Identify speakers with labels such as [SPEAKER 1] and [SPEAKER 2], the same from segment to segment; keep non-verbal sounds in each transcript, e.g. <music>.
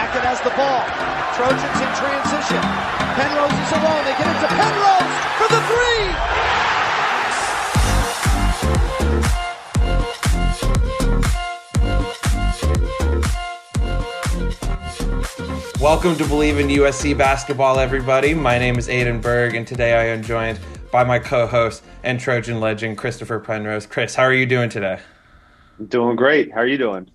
[SPEAKER 1] Hackett has the ball. Trojans in transition. Penrose is alone. They get it to Penrose for the three.
[SPEAKER 2] Welcome to Believe in USC Basketball, everybody. My name is Aiden Berg, and today I am joined by my co host and Trojan legend, Christopher Penrose. Chris, how are you doing today?
[SPEAKER 3] Doing great. How are you doing?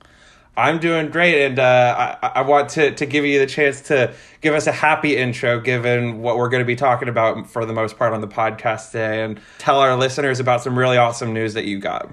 [SPEAKER 2] I'm doing great, and uh, I, I want to, to give you the chance to give us a happy intro, given what we're going to be talking about for the most part on the podcast today, and tell our listeners about some really awesome news that you got.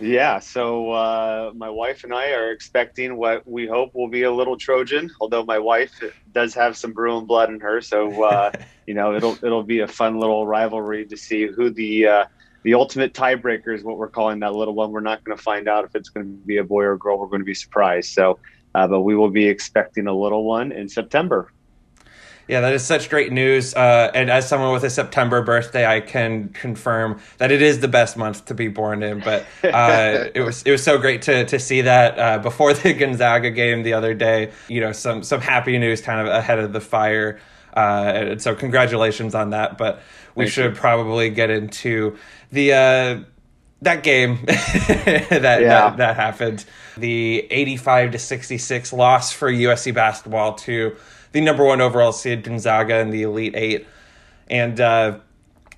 [SPEAKER 3] Yeah, so uh, my wife and I are expecting what we hope will be a little Trojan. Although my wife does have some Bruin blood in her, so uh, <laughs> you know it'll it'll be a fun little rivalry to see who the uh, the ultimate tiebreaker is. What we're calling that little one. We're not going to find out if it's going to be a boy or a girl. We're going to be surprised. So, uh, but we will be expecting a little one in September.
[SPEAKER 2] Yeah, that is such great news. Uh, and as someone with a September birthday, I can confirm that it is the best month to be born in. But uh, <laughs> it was it was so great to to see that uh, before the <laughs> Gonzaga game the other day. You know, some some happy news kind of ahead of the fire. Uh, and so congratulations on that. But we
[SPEAKER 3] Thank
[SPEAKER 2] should
[SPEAKER 3] you.
[SPEAKER 2] probably get into the uh, that game <laughs> that,
[SPEAKER 3] Yeah.
[SPEAKER 2] that that happened. The 85 to 66 loss for USC basketball to the number one overall seed Gonzaga in the Elite Eight. And uh,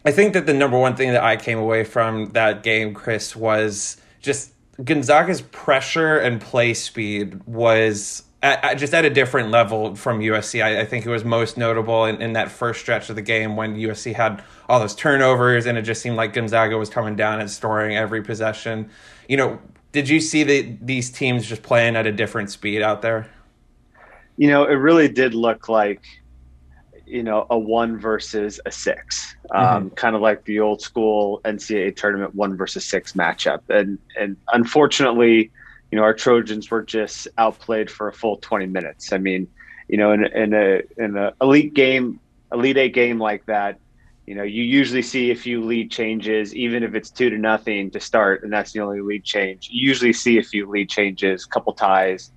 [SPEAKER 2] I think that the number one thing that I came away from that game, Chris, was just Gonzaga's pressure and play speed was at, at- just at a different level from USC. I, I think it was most notable in, in that first stretch of the game when USC had all those turnovers and it just seemed like Gonzaga was coming down and storing every possession. You know, did you see the, these teams just playing at a different speed out there?
[SPEAKER 3] You know, it really did look like, you know, a one versus a six, um, kind of like the old school NCAA tournament one versus six matchup. And and unfortunately, you know, our Trojans were just outplayed for a full twenty minutes. I mean, you know, in in a in a elite game, elite eight game like that, you know, you usually see a few lead changes, even if it's two to nothing to start, and that's the only lead change. You usually see a few lead changes, a couple ties,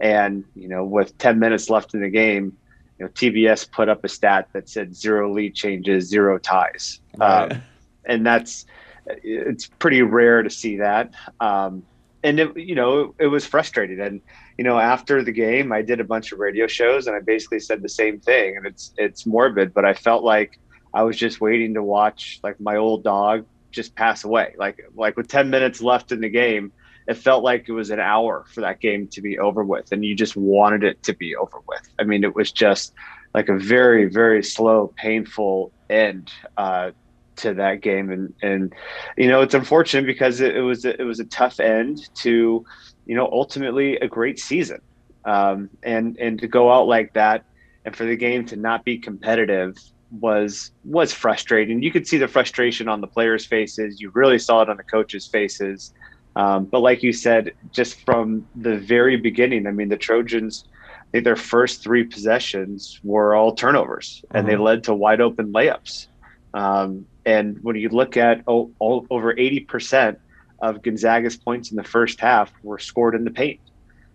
[SPEAKER 3] and you know, with ten minutes left in the game, you know, TBS put up a stat that said zero lead changes, zero ties, um, and that's it's pretty rare to see that. Um, and it, you know, it, was frustrating. And you know, after the game, I did a bunch of radio shows, and I basically said the same thing. And it's it's morbid, but I felt like I was just waiting to watch like my old dog just pass away. Like like with ten minutes left in the game, it felt like it was an hour for that game to be over with, and you just wanted it to be over with. I mean, it was just like a very very slow, painful end uh, to that game, and and you know it's unfortunate because it, it was it was a tough end to you know ultimately a great season, um, and and to go out like that, and for the game to not be competitive was was frustrating. You could see the frustration on the players' faces. You really saw it on the coaches' faces. Um, but like you said, just from the very beginning, I mean, the Trojans, I think their first three possessions were all turnovers, and they
[SPEAKER 2] Mhm.
[SPEAKER 3] led to wide open layups. Um, and when you look at oh, all, over eighty percent of Gonzaga's points in the first half were scored in the paint.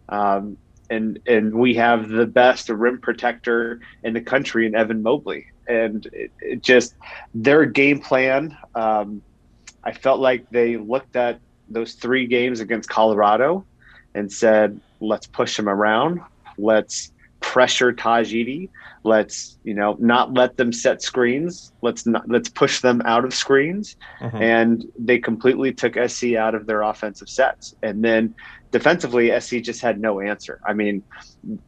[SPEAKER 3] Um, and and we have the best rim protector in the country in Evan Mobley, and it, it just their game plan. Um, I felt like they looked at those three games against Colorado and said, "Let's push them around. Let's pressure Tahj Eaddy. Let's you know not let them set screens. Let's not let's push them out of screens."
[SPEAKER 2] Mhm.
[SPEAKER 3] and they completely took SC out of their offensive sets. And then defensively, SC just had no answer. I mean,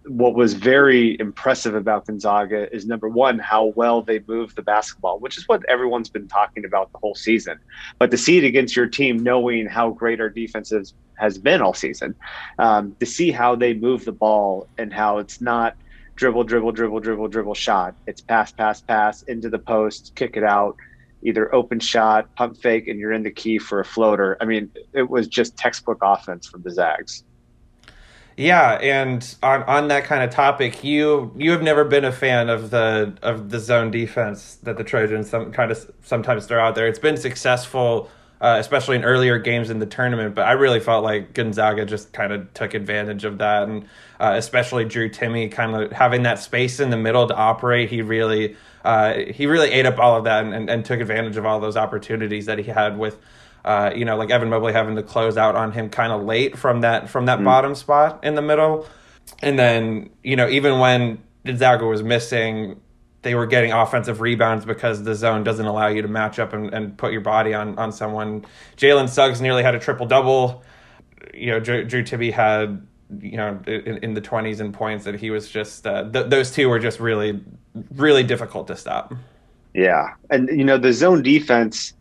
[SPEAKER 3] what was very impressive about Gonzaga is number one, how well they move the basketball, which is what everyone's been talking about the whole season. But to see it against your team, knowing how great our defense is, has been all season, um, to see how they move the ball and how it's not dribble, dribble, dribble, dribble, dribble, shot. It's pass, pass, pass into the post, kick it out either open shot, pump fake, and you're in the key for a floater. I mean, it was just textbook offense from the Zags.
[SPEAKER 2] Yeah, and on on that kind of topic, you you have never been a fan of the of the zone defense that the Trojans some kind of sometimes throw out there. It's been successful uh, especially in earlier games in the tournament. But I really felt like Gonzaga just kind of took advantage of that, and uh, especially Drew Timme kind of having that space in the middle to operate. He really uh, he really ate up all of that and, and, and, took advantage of all those opportunities that he had with. Uh, you know, like Evan Mobley having to close out on him kind of late from that from that mm. bottom spot in the middle, and then you know even when Gonzaga was missing they were getting offensive rebounds because the zone doesn't allow you to match up and, and put your body on on someone. Jalen Suggs nearly had a triple double. You know, Drew, Drew Timme had you know in, in, the twenties in points, that he was just uh, th- those two were just really really difficult to stop.
[SPEAKER 3] Yeah, and you know the zone defense.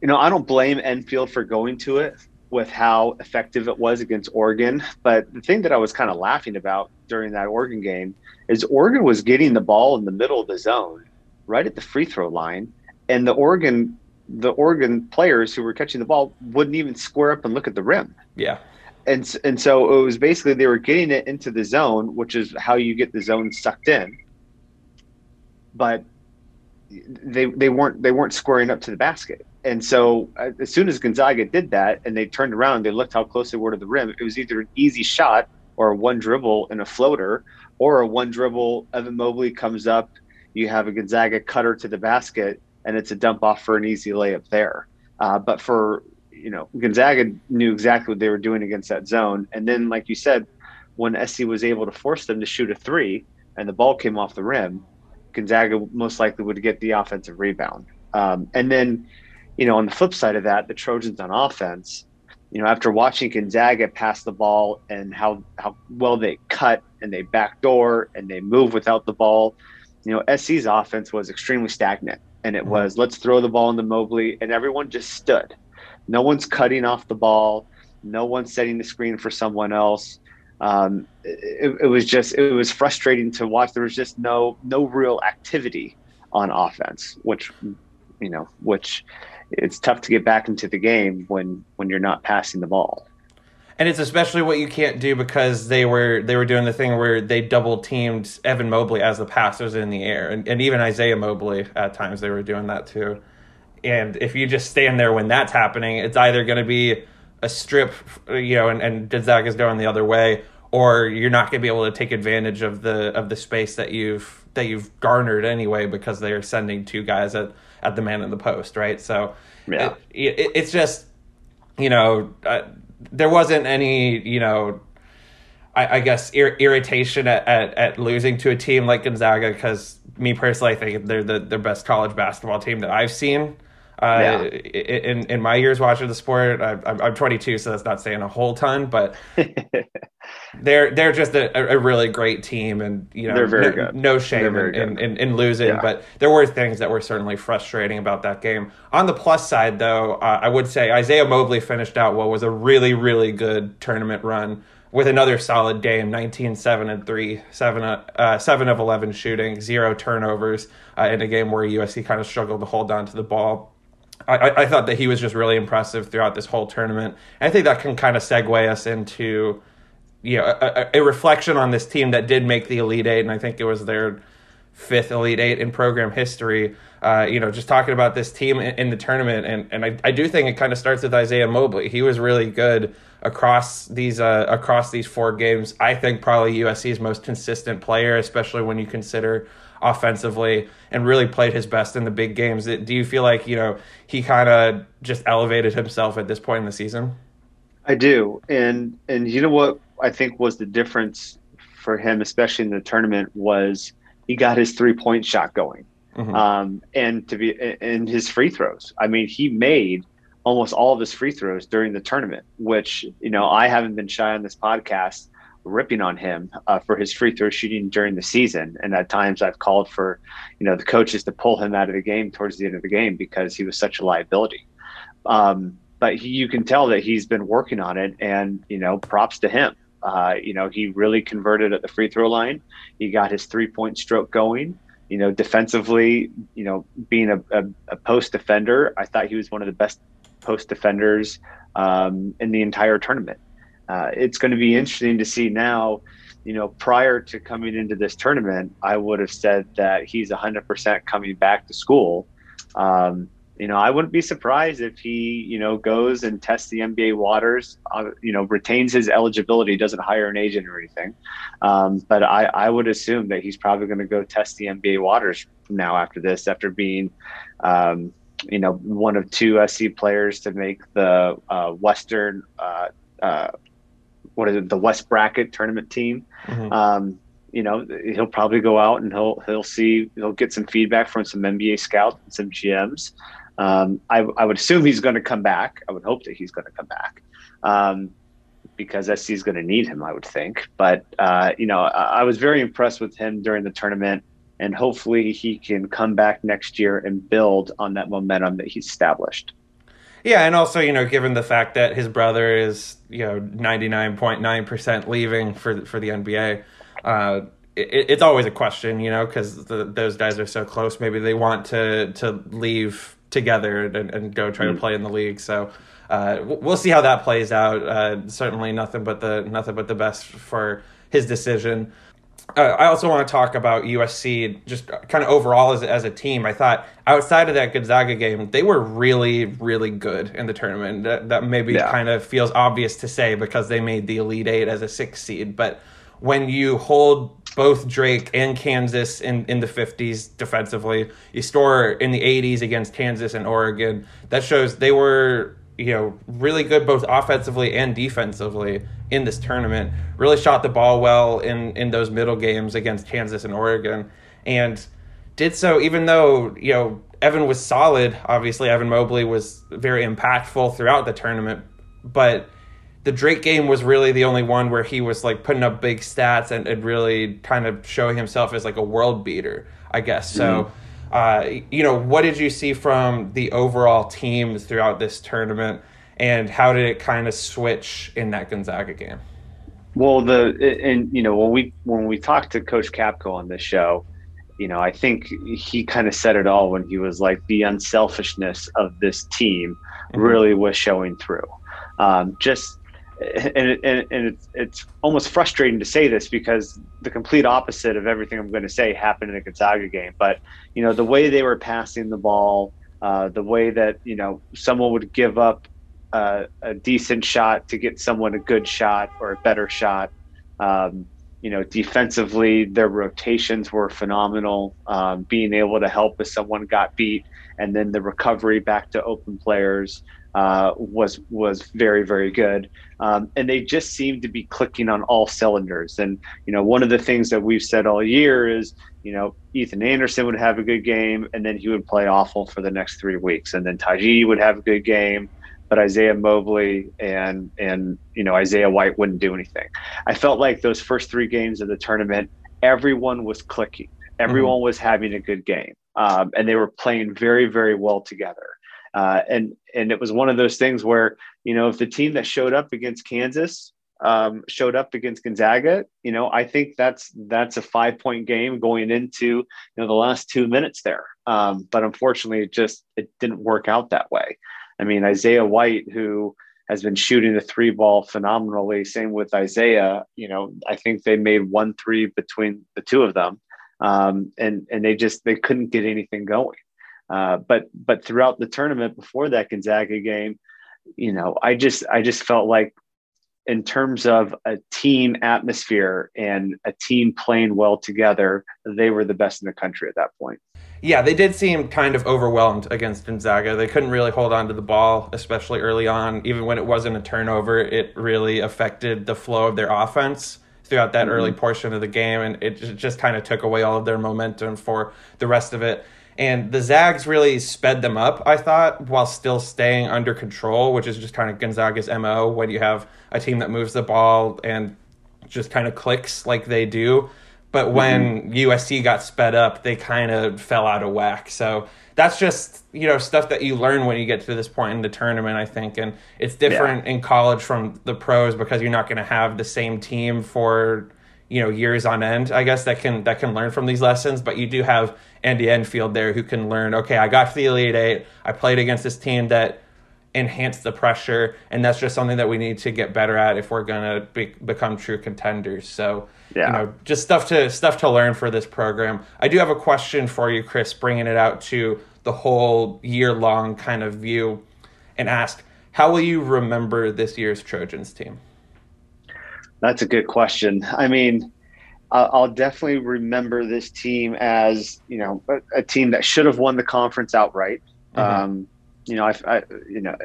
[SPEAKER 3] You know, I don't blame Enfield for going to it with how effective it was against Oregon. But the thing that I was kind of laughing about during that Oregon game is Oregon was getting the ball in the middle of the zone, right at the free throw line, and the Oregon the Oregon players who were catching the ball wouldn't even square up and look at the rim.
[SPEAKER 2] Yeah.
[SPEAKER 3] And and so it was basically they were getting it into the zone, which is how you get the zone sucked in. But they they weren't they weren't squaring up to the basket. And so uh, as soon as Gonzaga did that and they turned around, they looked how close they were to the rim. It was either an easy shot or one dribble and a floater or a one dribble, Evan Mobley comes up, you have a Gonzaga cutter to the basket, and it's a dump off for an easy layup there. Uh, but for you know, Gonzaga knew exactly what they were doing against that zone, and then like you said, when SC was able to force them to shoot a three and the ball came off the rim, Gonzaga most likely would get the offensive rebound. Um, and then, you know, on the flip side of that, the Trojans on offense, you know, after watching Gonzaga pass the ball and how how well they cut and they backdoor and they move without the ball, you know, SC's offense was extremely stagnant. And it mm-hmm. was let's throw the ball into Mobley, and everyone just stood. No one's cutting off the ball. No one's setting the screen for someone else. Um, it, it was just it was frustrating to watch. There was just no no real activity on offense, which you know, which it's tough to get back into the game when when you're not passing the ball.
[SPEAKER 2] And it's especially what you can't do because they were they were doing the thing where they double teamed Evan Mobley as the passers in the air, and, and even Isaiah Mobley at times they were doing that too. And if you just stand there when that's happening, it's either going to be a strip, you know, and, and is going the other way, or you're not going to be able to take advantage of the of the space that you've that you've garnered anyway because they're sending two guys at at the man in the post, right? So yeah. it, it, it's just you know uh, there wasn't any you know I, I guess ir- irritation at, at, at losing to a team like Gonzaga because me personally I think they're the, the best college basketball team that I've seen. Uh, yeah. in in my years watching the sport, I, I'm 22, so that's not saying a whole ton, but <laughs> they're they're just a, a, really great team, and you know,
[SPEAKER 3] they're very
[SPEAKER 2] no,
[SPEAKER 3] good.
[SPEAKER 2] no shame in, in, in, in, losing, yeah. but there were things that were certainly frustrating about that game. On the plus side, though, uh, I would say Isaiah Mobley finished out what was a really really good tournament run with another solid game 19 7 and 3 7, uh, 7 of 11 shooting zero turnovers uh, in a game where usc kind of struggled to hold on to the ball I, I, thought that he was just really impressive throughout this whole tournament. And I think that can kind of segue us into you know a, a, reflection on this team that did make the Elite Eight, and I think it was their fifth Elite Eight in program history. Uh, you know, just talking about this team in, in the tournament, and and I, I do think it kind of starts with Isaiah Mobley. He was really good across these uh, across these four games. I think probably USC's most consistent player, especially when you consider offensively, and really played his best in the big games. Do you feel like you know he kind of just elevated himself at this point in the season?
[SPEAKER 3] I do, and and you know what I think was the difference for him, especially in the tournament, was he got his three point shot going, mm-hmm. um, and to be in his free throws. I mean, he made almost all of his free throws during the tournament, which you know I haven't been shy on this podcast ripping on him uh, for his free throw shooting during the season. And at times I've called for, you know, the coaches to pull him out of the game towards the end of the game because he was such a liability. Um, but he, you can tell that he's been working on it, and you know, props to him. Uh, you know, he really converted at the free throw line. He got his three point stroke going. You know, defensively, you know, being a, a, a post defender, I thought he was one of the best post defenders um, in the entire tournament. Uh, it's going to be interesting to see now. You know, prior to coming into this tournament, I would have said that he's 100% coming back to school. Um, you know, I wouldn't be surprised if he, you know, goes and tests the NBA waters, uh, you know, retains his eligibility, doesn't hire an agent or anything. Um, but I, I would assume that he's probably going to go test the NBA waters now after this, after being, um, you know, one of two SC players to make the uh, Western, uh, uh, what is it, the West Bracket tournament team. Mm-hmm. Um, you know, he'll probably go out and he'll he'll see he'll get some feedback from some NBA scouts and some GMs. Um, I, I, would assume he's going to come back. I would hope that he's going to come back um, because SC is going to need him, I would think. But, uh, you know, I, I, was very impressed with him during the tournament, and hopefully he can come back next year and build on that momentum that he's established.
[SPEAKER 2] Yeah, and also, you know, given the fact that his brother is, you know, 99.9% leaving for, for the NBA, uh, it, it's always a question, you know, because those guys are so close. Maybe they want to, to leave together and, and go try mm. to play in the league. So uh, we'll see how that plays out. Uh, certainly, nothing but the nothing but the best for his decision. Uh, I also want to talk about USC just kind of overall as, as a team. I thought outside of that Gonzaga game, they were really, really good in the tournament. That, that maybe yeah. kind of feels obvious to say because they made the Elite Eight as a six seed. But when you hold both Drake and Kansas in, in the 50s defensively. You store in the 80s against Kansas and Oregon. That shows they were, you know, really good both offensively and defensively in this tournament. Really shot the ball well in, in those middle games against Kansas and Oregon. And did so even though, you know, Evan was solid. Obviously, Evan Mobley was very impactful throughout the tournament. But the Drake game was really the only one where he was like putting up big stats and, and really kind of showing himself as like a world beater, I guess. So, mm-hmm. Uh, you know, what did you see from the overall team throughout this tournament, and how did it kind of switch in that Gonzaga game?
[SPEAKER 3] Well, the and you know when we when we talked to Coach Capco on this show, you know, I think he kind of said it all when he was like the unselfishness of this team mm-hmm. really was showing through. Um, just and, and, and it's, it's almost frustrating to say this because the complete opposite of everything I'm going to say happened in the Gonzaga game. But you know the way they were passing the ball, uh, the way that you know someone would give up uh, a decent shot to get someone a good shot or a better shot. Um, you know, defensively, their rotations were phenomenal. Um, being able to help if someone got beat, and then the recovery back to open players uh, was was very very good, um, and they just seemed to be clicking on all cylinders. And you know, one of the things that we've said all year is, you know, Ethan Anderson would have a good game, and then he would play awful for the next three weeks, and then Tahj would have a good game, but Isaiah Mobley and and you know Isaiah White wouldn't do anything. I felt like those first three games of the tournament, everyone was clicking, everyone mm-hmm. was having a good game, um, and they were playing very very well together. Uh, and and it was one of those things where you know if the team that showed up against Kansas um, showed up against Gonzaga, you know I think that's that's a five point game going into you know the last two minutes there. Um, but unfortunately, it just it didn't work out that way. I mean Isaiah White, who has been shooting the three ball phenomenally. Same with Isaiah. You know, I think they made one three between the two of them, um, and and they just they couldn't get anything going. Uh, but but throughout the tournament before that Gonzaga game, you know, I just I just felt like in terms of a team atmosphere and a team playing well together, they were the best in the country at that point.
[SPEAKER 2] Yeah, they did seem kind of overwhelmed against Gonzaga. They couldn't really hold on to the ball, especially early on. Even when it wasn't a turnover, it really affected the flow of their offense throughout that mm-hmm. early portion of the game, and it just kind of took away all of their momentum for the rest of it. And the Zags really sped them up, I thought, while still staying under control, which is just kind of Gonzaga's MO when you have a team that moves the ball and just kind of clicks like they do. But when mm-hmm. USC got sped up, they kind of fell out of whack. So that's just, you know, stuff that you learn when you get to this point in the tournament, I think. And it's different yeah. in college from the pros because you're not going to have the same team for you know years on end i guess that can that can learn from these lessons. But you do have andy enfield there who can learn okay i got to the elite eight. I played against this team that enhanced the pressure. And that's just something that we need to get better at if we're going to be, become true contenders. So yeah. you know just stuff to stuff to learn for this program. I do have a question for you chris bringing it out to the whole year long kind of view and ask, how will you remember this year's Trojans team?
[SPEAKER 3] That's a good question. I mean, I'll definitely remember this team as you know a, team that should have won the conference outright. Mm-hmm. Um, you know, I, I, you know,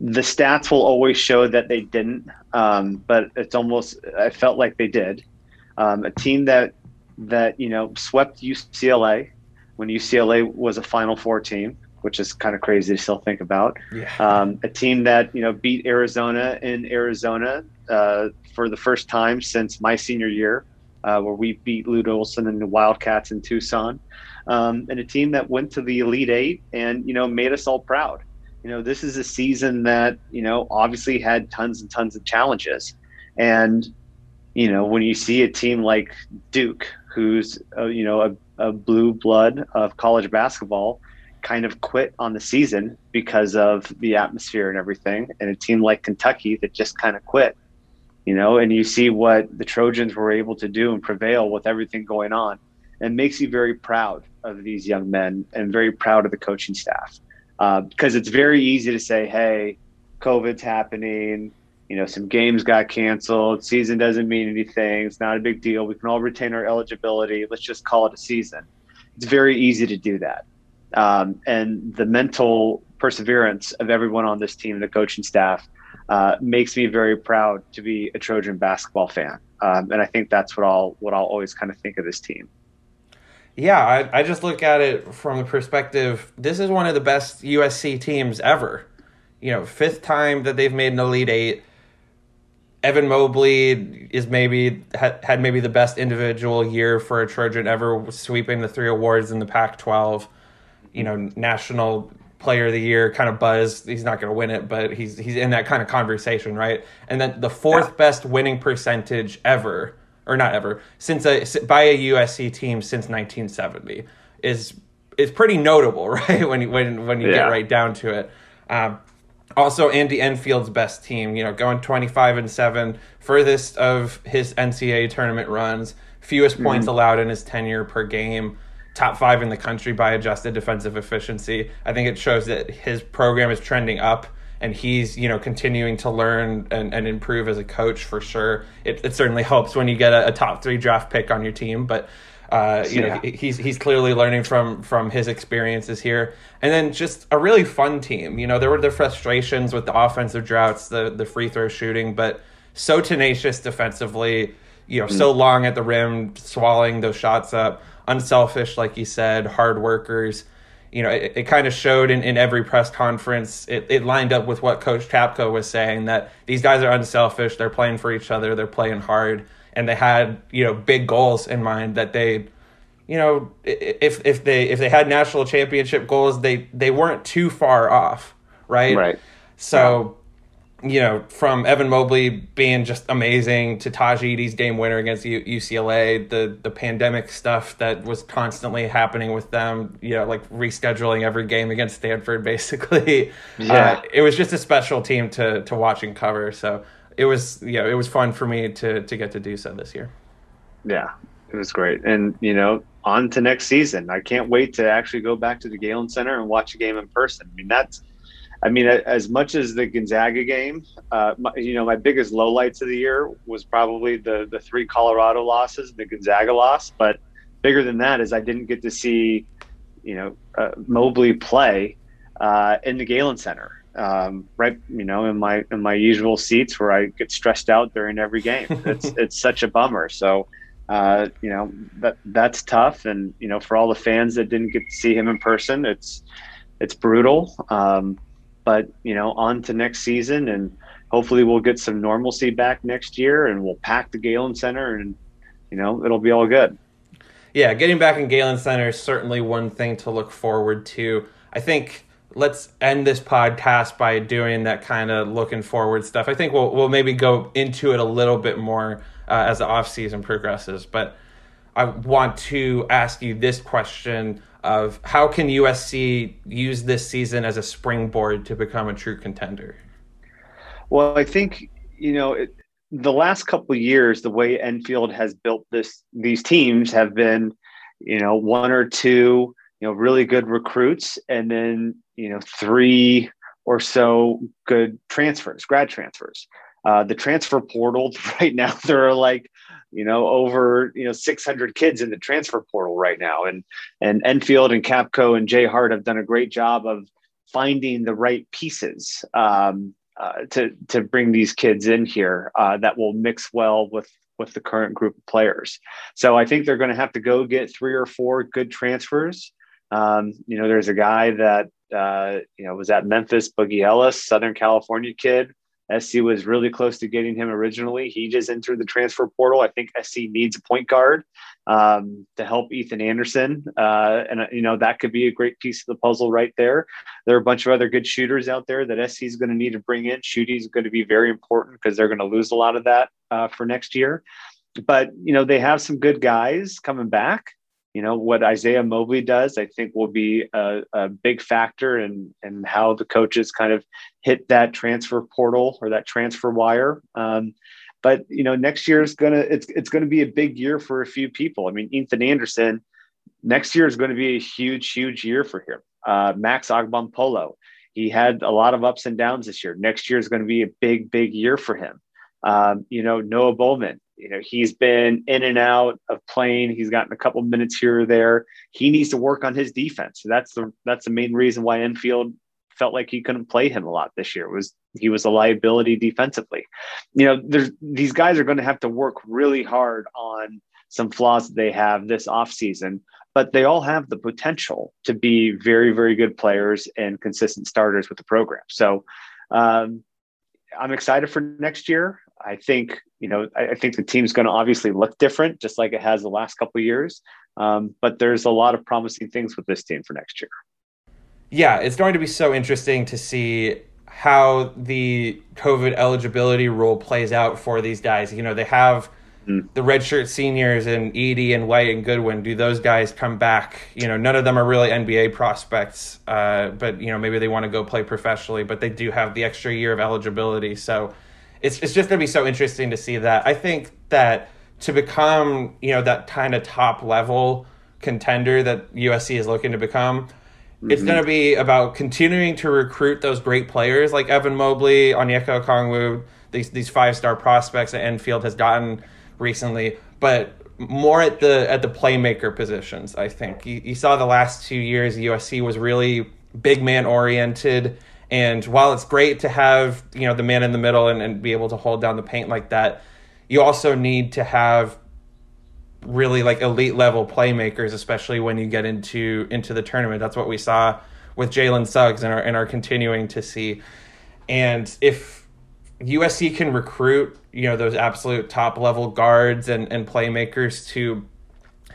[SPEAKER 3] the stats will always show that they didn't, um, but it's almost I felt like they did. Um, a team that that you know swept UCLA when UCLA was a Final Four team, which is kind of crazy to still think about. Yeah. Um, a team that you know beat Arizona in Arizona uh, for the first time since my senior year, uh, where we beat Lute Olson and the Wildcats in Tucson, um, and a team that went to the Elite Eight and you know made us all proud. You know, this is a season that you know obviously had tons and tons of challenges, and you know when you see a team like Duke, who's uh, you know a, a blue blood of college basketball kind of quit on the season because of the atmosphere and everything, and a team like Kentucky that just kind of quit, you know, and you see what the Trojans were able to do and prevail with everything going on, and makes you very proud of these young men and very proud of the coaching staff uh, because it's very easy to say, hey, COVID's happening. You know, some games got canceled. Season doesn't mean anything. It's not a big deal. We can all retain our eligibility. Let's just call it a season. It's very easy to do that um, and the mental perseverance of everyone on this team, the coaching staff, uh, makes me very proud to be a Trojan basketball fan. Um, and I think that's what I'll what I'll always kind of think of this team.
[SPEAKER 2] Yeah, I, I just look at it from the perspective. This is one of the best USC teams ever. You know, fifth time that they've made an Elite Eight. Evan Mobley is maybe had, had maybe the best individual year for a Trojan ever, sweeping the three awards in the Pac-12 you know, national player of the year kind of buzz. He's not going to win it, but he's he's in that kind of conversation, right? And then the fourth yeah. best winning percentage ever, or not ever, since a by a USC team since 1970 is is pretty notable, <laughs> right? When you when when you yeah. get right down to it. Um, also, Andy Enfield's best team, you know, going 25 and 7, furthest of his NCAA tournament runs, fewest mm-hmm. points allowed in his tenure per game top five in the country by adjusted defensive efficiency. I think it shows that his program is trending up and he's you know continuing to learn and, and improve as a coach for sure. It, it certainly helps when you get a, a, top three draft pick on your team, but uh, you yeah. know he's he's clearly learning from from his experiences here. And then just a really fun team. You know there were the frustrations with the offensive droughts, the the free throw shooting, but so tenacious defensively. You know, mm. so long at the rim, swallowing those shots up unselfish, like you said, hard workers. You know, it, it kind of showed in, in every press conference. It, it lined up with what Coach Capko was saying that these guys are unselfish. They're playing for each other. They're playing hard, and they had you know big goals in mind that they, you know, if if they if they had national championship goals, they they weren't too far off, right?
[SPEAKER 3] Right.
[SPEAKER 2] So. You know, from Evan Mobley being just amazing to Tahj Eaddy's game winner against U- UCLA, the the pandemic stuff that was constantly happening with them, you know, like rescheduling every game against Stanford, <laughs> basically. Yeah. Uh, it was just a special team to to watch and cover. So it was, you know, it was fun for me to to get to do so this year.
[SPEAKER 3] Yeah, it was great, and you know, on to next season. I can't wait to actually go back to the Galen Center and watch a game in person. I mean, that's I mean, as much as the Gonzaga game, uh, my, you know, my biggest lowlights of the year was probably the the three Colorado losses, the Gonzaga loss. But bigger than that is I didn't get to see, you know, uh, Mobley play uh, in the Galen Center, um, right? You know, in my in my usual seats where I get stressed out during every game. <laughs> It's it's such a bummer. So. Uh, you know that that's tough, and you know for all the fans that didn't get to see him in person, it's it's brutal. Um, but you know, on to next season, and hopefully we'll get some normalcy back next year, and we'll pack the Galen Center, and you know, it'll be all good.
[SPEAKER 2] Yeah, getting back in Galen Center is certainly one thing to look forward to. I think let's end this podcast by doing that kind of looking forward stuff. I think we'll we'll maybe go into it a little bit more uh, as the off season progresses, but I want to ask you this question of how can USC use this season as a springboard to become a true contender?
[SPEAKER 3] Well, I think you know it, the last couple years, the way Enfield has built this these teams have been, you know, one or two, you know, really good recruits, and then you know, three or so good transfers, grad transfers. Uh, the transfer portal <laughs> right now, there are like, you know, over you know 600 kids in the transfer portal right now, and and Enfield and Capco and Jay Hart have done a great job of finding the right pieces um, uh, to to bring these kids in here uh, that will mix well with with the current group of players. So I think they're going to have to go get three or four good transfers. Um, you know, there's a guy that uh, you know was at Memphis, Boogie Ellis, Southern California kid. SC was really close to getting him originally. He just entered the transfer portal. I think SC needs a point guard um, to help Ethan Anderson, uh, and uh, you know that could be a great piece of the puzzle right there. There are a bunch of other good shooters out there that SC is going to need to bring in. Shooting is going to be very important because they're going to lose a lot of that uh, for next year. But you know they have some good guys coming back you know what Isaiah Mobley does, I think will be a, a, big factor in in how the coaches kind of hit that transfer portal or that transfer wire. Um, but you know, next year is gonna it's it's gonna be a big year for a few people. I mean, Ethan Anderson, next year is going to be a huge, huge year for him. Uh, Max Polo, he had a lot of ups and downs this year. Next year is going to be a big, big year for him. Um, you know, Noah Baumann, you know, he's been in and out of playing. He's gotten a couple minutes here or there. He needs to work on his defense. That's the that's the main reason why Enfield felt like he couldn't play him a lot this year. Was he was a liability defensively. You know, there's these guys are going to have to work really hard on some flaws that they have this offseason, but they all have the potential to be very, very good players and consistent starters with the program. So um, I'm excited for next year. I think you know I, I think the team's going to obviously look different, just like it has the last couple years. Um, but there's a lot of promising things with this team for next year.
[SPEAKER 2] Yeah, it's going to be so interesting to see how the COVID eligibility rule plays out for these guys. You know, they have mm. the redshirt seniors and Eaddy and White and Goodwin. Do those guys come back? You know, none of them are really NBA prospects, uh, but you know maybe they want to go play professionally, but they do have the extra year of eligibility. So it's it's just going to be so interesting to see that. I think that to become you know that kind of top level contender that USC is looking to become. Mm-hmm. It's going to be about continuing to recruit those great players like Evan Mobley, Onyeka Okongwu, these these five star prospects that Enfield has gotten recently, but more at the at the playmaker positions. I think you, you saw the last two years USC was really big man oriented and while it's great to have, you know, the man in the middle and, and be able to hold down the paint like that, you also need to have really like elite level playmakers, especially when you get into into the tournament. That's what we saw with Jalen Suggs and are and are continuing to see. And if USC can recruit, you know, those absolute top level guards and, and playmakers to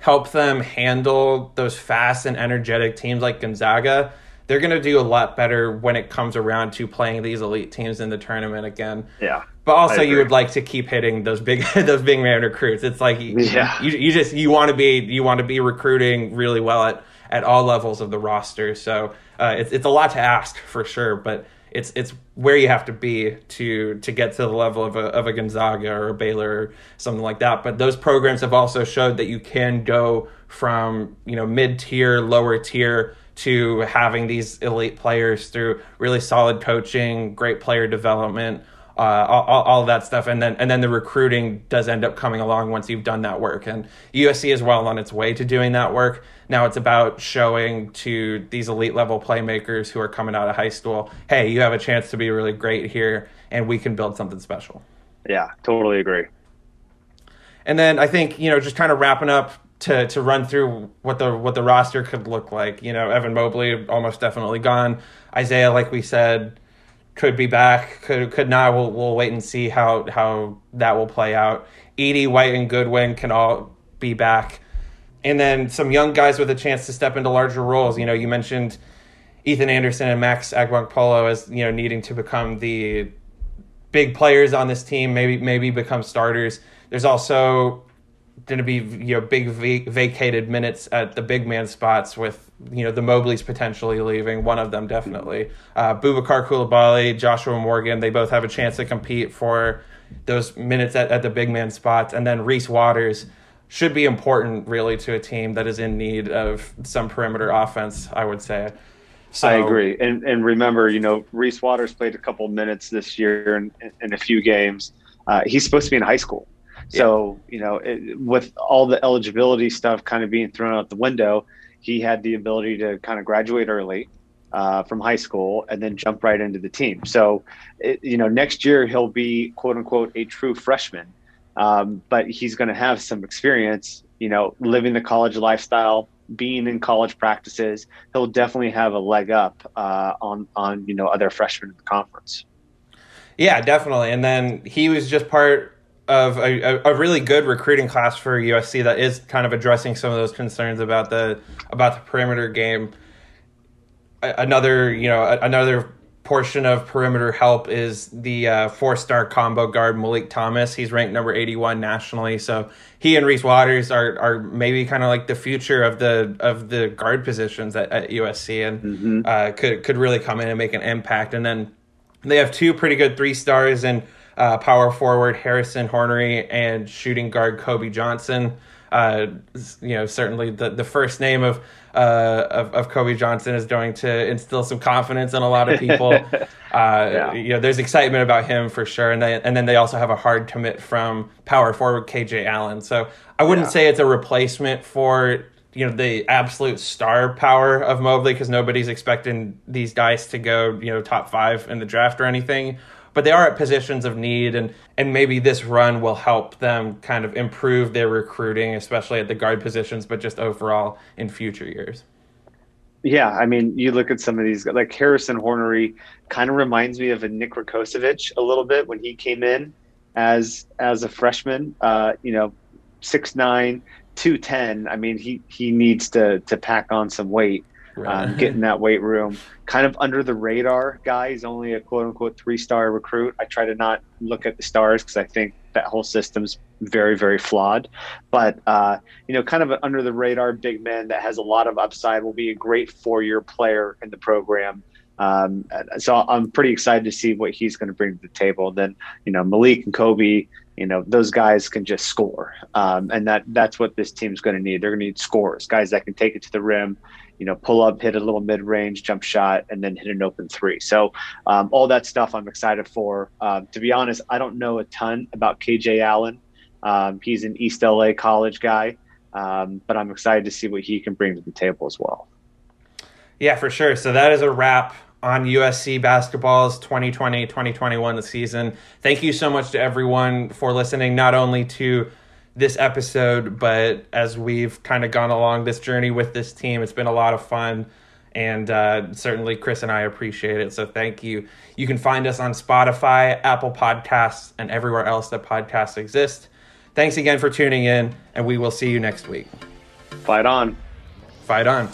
[SPEAKER 2] help them handle those fast and energetic teams like Gonzaga, they're going to do a lot better when it comes around to playing these elite teams in the tournament again.
[SPEAKER 3] Yeah.
[SPEAKER 2] But also, you would like to keep hitting those big <laughs> those big man recruits. It's like you, yeah. you, you just you want to be you want to be recruiting really well at at all levels of the roster. So uh, it's it's a lot to ask for sure, but it's it's where you have to be to to get to the level of a of a Gonzaga or a Baylor or something like that. But those programs have also showed that you can go from you know mid tier, lower tier to having these elite players through really solid coaching, great player development, uh, all, all of that stuff, and then and then the recruiting does end up coming along once you've done that work. And USC is well on its way to doing that work. Now it's about showing to these elite level playmakers who are coming out of high school, hey, you have a chance to be really great here, and we can build something special.
[SPEAKER 3] Yeah, totally agree.
[SPEAKER 2] And then I think you know, just kind of wrapping up to to run through what the what the roster could look like. You know, Evan Mobley almost definitely gone. Isaiah, like we said, could be back, could could not. We'll we'll wait and see how how that will play out. Eaddy, White, and Goodwin can all be back, and then some young guys with a chance to step into larger roles. You know, you mentioned Ethan Anderson and Max Agbonkpolo as you know needing to become the big players on this team, maybe maybe become starters. There's also going to be you know big v- vacated minutes at the big man spots with you know the Mobleys potentially leaving one of them definitely uh, Boubacar Coulibaly Joshua Morgan they both have a chance to compete for those minutes at, at the big man spots and then Reese Waters should be important really to a team that is in need of some perimeter offense, I would say.
[SPEAKER 3] So, I agree. And and remember, you know, Reese Waters played a couple minutes this year in, in a few games. Uh, he's supposed to be in high school. So, yeah. you know, it, with all the eligibility stuff kind of being thrown out the window, he had the ability to kind of graduate early uh, from high school and then jump right into the team. So, it, you know, next year he'll be quote unquote a true freshman, um, but he's going to have some experience, you know, living the college lifestyle, being in college practices. He'll definitely have a leg up uh, on on you know other freshmen in the conference.
[SPEAKER 2] Yeah, definitely. And then he was just part of a, a, really good recruiting class for USC that is kind of addressing some of those concerns about the about the perimeter game. Another, you know, another portion of perimeter help is the uh, four-star combo guard Malik Thomas. He's ranked number 81 nationally, so he and Reese Waters are are maybe kind of like the future of the of the guard positions at, at USC, and mm-hmm. uh, could could really come in and make an impact. And then they have two pretty good three stars and uh, power forward Harrison Hornery and shooting guard Kobe Johnson. Uh, you know, certainly the, the first name of, uh, of, of Kobe Johnson is going to instill some confidence in a lot of people. <laughs> uh, yeah. You know, there's excitement about him for sure, and they, and then they also have a hard commit from power forward KJ Allen. So I wouldn't yeah. say it's a replacement for you know the absolute star power of Mobley because nobody's expecting these guys to go you know top five in the draft or anything but they are at positions of need and and maybe this run will help them kind of improve their recruiting especially at the guard positions but just overall in future years.
[SPEAKER 3] Yeah i mean you look at some of these like harrison hornery kind of reminds me of a nick Rakocevic a little bit when he came in as as a freshman uh, you know 6'9 210 i mean he he needs to to pack on some weight right. um, get in that weight room. Kind of under the radar guy. He's only a quote unquote three star recruit. I try to not look at the stars because I think that whole system's very very flawed. But uh, you know, kind of an under the radar big man that has a lot of upside. Will be a great four year player in the program. Um, so I'm pretty excited to see what he's going to bring to the table. Then you know Malik and Kobe, you know those guys can just score, um, and that that's what this team's going to need. They're going to need scores, guys that can take it to the rim you know, pull up, hit a little mid range jump shot, and then hit an open three. So, um, all that stuff I'm excited for. Uh, to be honest, I don't know a ton about KJ Allen. Um, he's an East LA college guy, um, but I'm excited to see what he can bring to the table as well.
[SPEAKER 2] Yeah, for sure. So, that is a wrap on USC basketball's 2020 2021 season. Thank you so much to everyone for listening, not only to this episode, but as we've kind of gone along this journey with this team, it's been a lot of fun. And uh, certainly, Chris and I appreciate it. So, thank you. You can find us on Spotify, Apple Podcasts, and everywhere else that podcasts exist. Thanks again for tuning in, and we will see you next week.
[SPEAKER 3] Fight on.
[SPEAKER 2] Fight on.